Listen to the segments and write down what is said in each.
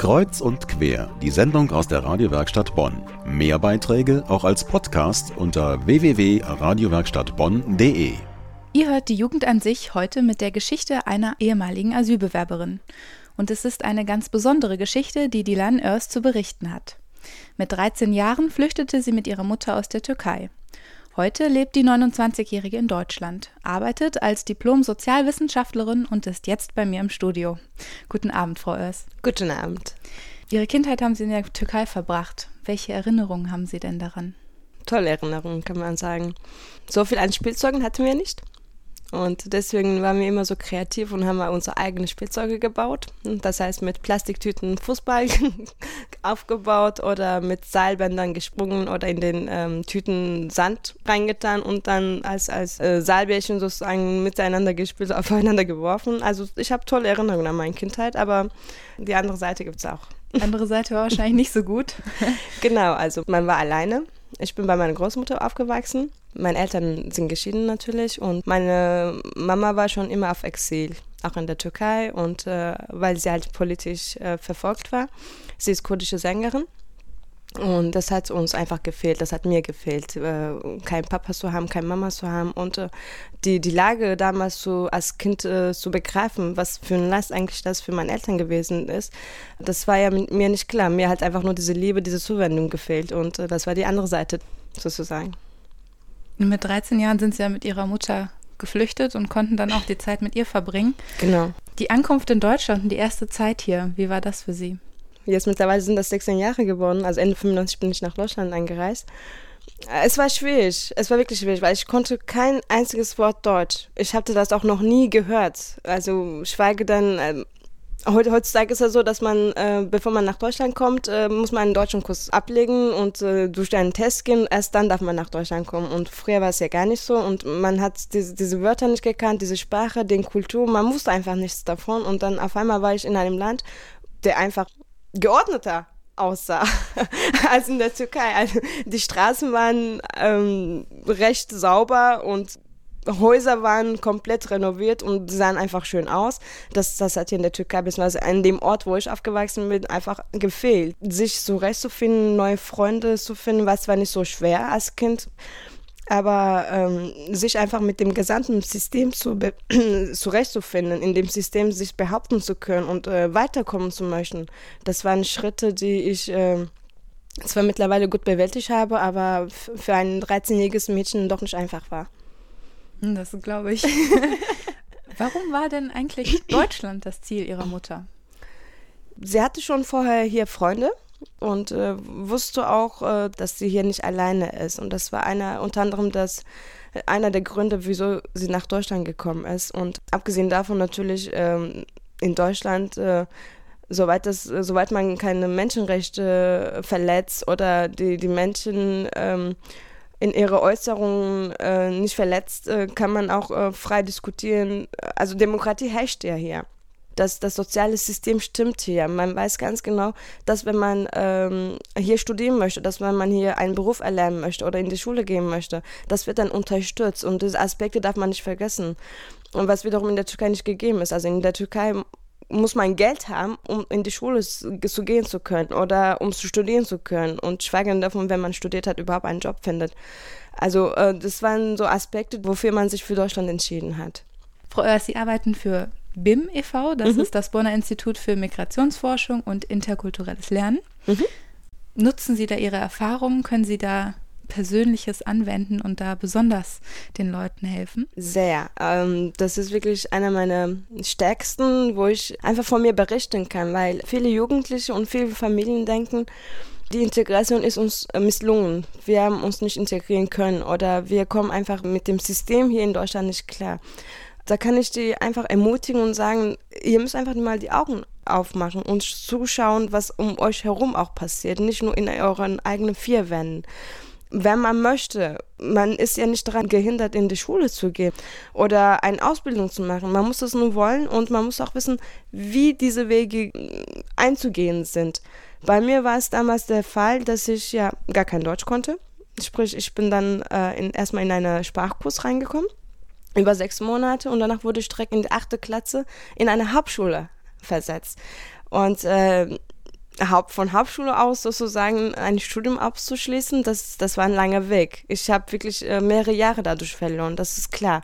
Kreuz und quer, die Sendung aus der Radiowerkstatt Bonn. Mehr Beiträge auch als Podcast unter www.radiowerkstattbonn.de. Ihr hört die Jugend an sich heute mit der Geschichte einer ehemaligen Asylbewerberin. Und es ist eine ganz besondere Geschichte, die Dilan Örs zu berichten hat. Mit 13 Jahren flüchtete sie mit ihrer Mutter aus der Türkei. Heute lebt die 29-Jährige in Deutschland, arbeitet als Diplom-Sozialwissenschaftlerin und ist jetzt bei mir im Studio. Guten Abend, Frau Oers. Guten Abend. Ihre Kindheit haben Sie in der Türkei verbracht. Welche Erinnerungen haben Sie denn daran? Tolle Erinnerungen, kann man sagen. So viel an Spielzeugen hatten wir nicht. Und deswegen waren wir immer so kreativ und haben unsere eigenen Spielzeuge gebaut. Das heißt, mit Plastiktüten Fußball aufgebaut oder mit Seilbändern gesprungen oder in den ähm, Tüten Sand reingetan und dann als, als äh, Seilbärchen sozusagen miteinander gespielt, aufeinander geworfen. Also ich habe tolle Erinnerungen an meine Kindheit, aber die andere Seite gibt es auch. Die andere Seite war wahrscheinlich nicht so gut. genau, also man war alleine. Ich bin bei meiner Großmutter aufgewachsen meine Eltern sind geschieden natürlich und meine Mama war schon immer auf Exil, auch in der Türkei und äh, weil sie halt politisch äh, verfolgt war. Sie ist kurdische Sängerin und das hat uns einfach gefehlt, das hat mir gefehlt, äh, kein Papa zu haben, keine Mama zu haben und äh, die, die Lage damals so als Kind äh, zu begreifen, was für ein Last eigentlich das für meine Eltern gewesen ist, das war ja mir nicht klar. Mir hat einfach nur diese Liebe, diese Zuwendung gefehlt und äh, das war die andere Seite sozusagen. Mit 13 Jahren sind sie ja mit ihrer Mutter geflüchtet und konnten dann auch die Zeit mit ihr verbringen. Genau. Die Ankunft in Deutschland und die erste Zeit hier, wie war das für Sie? Jetzt mittlerweile sind das 16 Jahre geworden. Also Ende 95 bin ich nach Deutschland eingereist. Es war schwierig. Es war wirklich schwierig, weil ich konnte kein einziges Wort Deutsch. Ich hatte das auch noch nie gehört. Also schweige dann ähm, Heutzutage ist es so, dass man, äh, bevor man nach Deutschland kommt, äh, muss man einen deutschen Kurs ablegen und äh, durch einen Test gehen. Erst dann darf man nach Deutschland kommen. Und früher war es ja gar nicht so. Und man hat diese, diese Wörter nicht gekannt, diese Sprache, den Kultur. Man wusste einfach nichts davon. Und dann auf einmal war ich in einem Land, der einfach geordneter aussah als in der Türkei. Also die Straßen waren ähm, recht sauber und Häuser waren komplett renoviert und sahen einfach schön aus. Das, das hat hier in der Türkei, beziehungsweise an dem Ort, wo ich aufgewachsen bin, einfach gefehlt. Sich zurechtzufinden, neue Freunde zu finden, was war nicht so schwer als Kind. Aber ähm, sich einfach mit dem gesamten System zu zurechtzufinden, in dem System sich behaupten zu können und äh, weiterkommen zu möchten, das waren Schritte, die ich äh, zwar mittlerweile gut bewältigt habe, aber für ein 13-jähriges Mädchen doch nicht einfach war. Hm, das glaube ich. Warum war denn eigentlich Deutschland das Ziel Ihrer Mutter? Sie hatte schon vorher hier Freunde und äh, wusste auch, äh, dass sie hier nicht alleine ist. Und das war einer, unter anderem das, einer der Gründe, wieso sie nach Deutschland gekommen ist. Und abgesehen davon natürlich ähm, in Deutschland äh, soweit, das, soweit man keine Menschenrechte verletzt oder die, die Menschen ähm, in ihre Äußerungen äh, nicht verletzt, äh, kann man auch äh, frei diskutieren. Also Demokratie herrscht ja hier. Das, das soziale System stimmt hier. Man weiß ganz genau, dass wenn man ähm, hier studieren möchte, dass wenn man hier einen Beruf erlernen möchte oder in die Schule gehen möchte, das wird dann unterstützt. Und diese Aspekte darf man nicht vergessen. Und was wiederum in der Türkei nicht gegeben ist. Also in der Türkei muss man Geld haben, um in die Schule zu, gehen zu können oder um zu studieren zu können und schweige davon, wenn man studiert hat, überhaupt einen Job findet. Also äh, das waren so Aspekte, wofür man sich für Deutschland entschieden hat. Frau Oers, Sie arbeiten für BIM e.V., das mhm. ist das Bonner Institut für Migrationsforschung und interkulturelles Lernen. Mhm. Nutzen Sie da Ihre Erfahrungen? Können Sie da Persönliches anwenden und da besonders den Leuten helfen? Sehr. Ähm, das ist wirklich einer meiner stärksten, wo ich einfach von mir berichten kann, weil viele Jugendliche und viele Familien denken, die Integration ist uns äh, misslungen. Wir haben uns nicht integrieren können oder wir kommen einfach mit dem System hier in Deutschland nicht klar. Da kann ich die einfach ermutigen und sagen, ihr müsst einfach mal die Augen aufmachen und zuschauen, was um euch herum auch passiert, nicht nur in euren eigenen vier Wänden wenn man möchte. Man ist ja nicht daran gehindert, in die Schule zu gehen oder eine Ausbildung zu machen. Man muss es nur wollen und man muss auch wissen, wie diese Wege einzugehen sind. Bei mir war es damals der Fall, dass ich ja gar kein Deutsch konnte. Sprich, ich bin dann äh, in, erstmal in einen Sprachkurs reingekommen, über sechs Monate und danach wurde ich direkt in die achte Klasse in eine Hauptschule versetzt. Und äh, Haupt, von Hauptschule aus sozusagen ein Studium abzuschließen, das, das war ein langer Weg. Ich habe wirklich äh, mehrere Jahre dadurch verloren, das ist klar.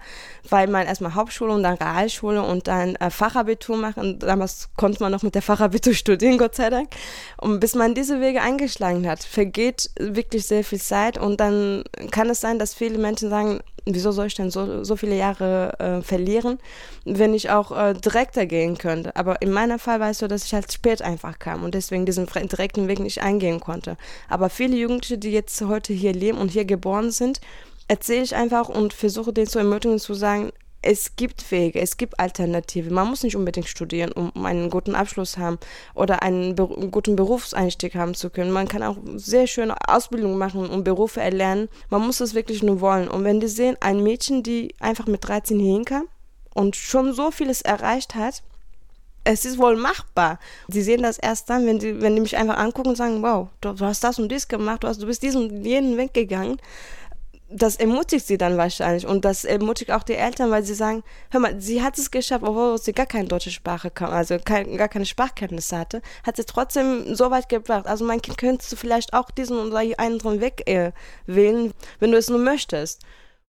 Weil man erstmal Hauptschule und dann Realschule und dann äh, Fachabitur machen. Damals konnte man noch mit der Fachabitur studieren, Gott sei Dank. Und bis man diese Wege eingeschlagen hat, vergeht wirklich sehr viel Zeit und dann kann es sein, dass viele Menschen sagen, wieso soll ich denn so, so viele Jahre äh, verlieren, wenn ich auch äh, direkter gehen könnte. Aber in meinem Fall war es so, dass ich halt spät einfach kam und deswegen diesen direkten Weg nicht eingehen konnte. Aber viele Jugendliche, die jetzt heute hier leben und hier geboren sind, erzähle ich einfach und versuche denen zu ermutigen, zu sagen, es gibt Wege, es gibt Alternativen. Man muss nicht unbedingt studieren, um einen guten Abschluss haben oder einen be guten Berufseinstieg haben zu können. Man kann auch sehr schöne Ausbildungen machen und Berufe erlernen. Man muss es wirklich nur wollen. Und wenn die sehen, ein Mädchen, die einfach mit 13 hier hinkam und schon so vieles erreicht hat, es ist wohl machbar. Sie sehen das erst dann, wenn die, wenn die mich einfach angucken und sagen, wow, du, du hast das und dies gemacht, du, hast, du bist diesen jenen weggegangen das ermutigt sie dann wahrscheinlich und das ermutigt auch die Eltern, weil sie sagen, hör mal, sie hat es geschafft, obwohl sie gar keine deutsche Sprache kam, also kein, gar keine Sprachkenntnisse hatte, hat sie trotzdem so weit gebracht. Also mein Kind könntest du vielleicht auch diesen oder einen Weg äh, wählen, wenn du es nur möchtest.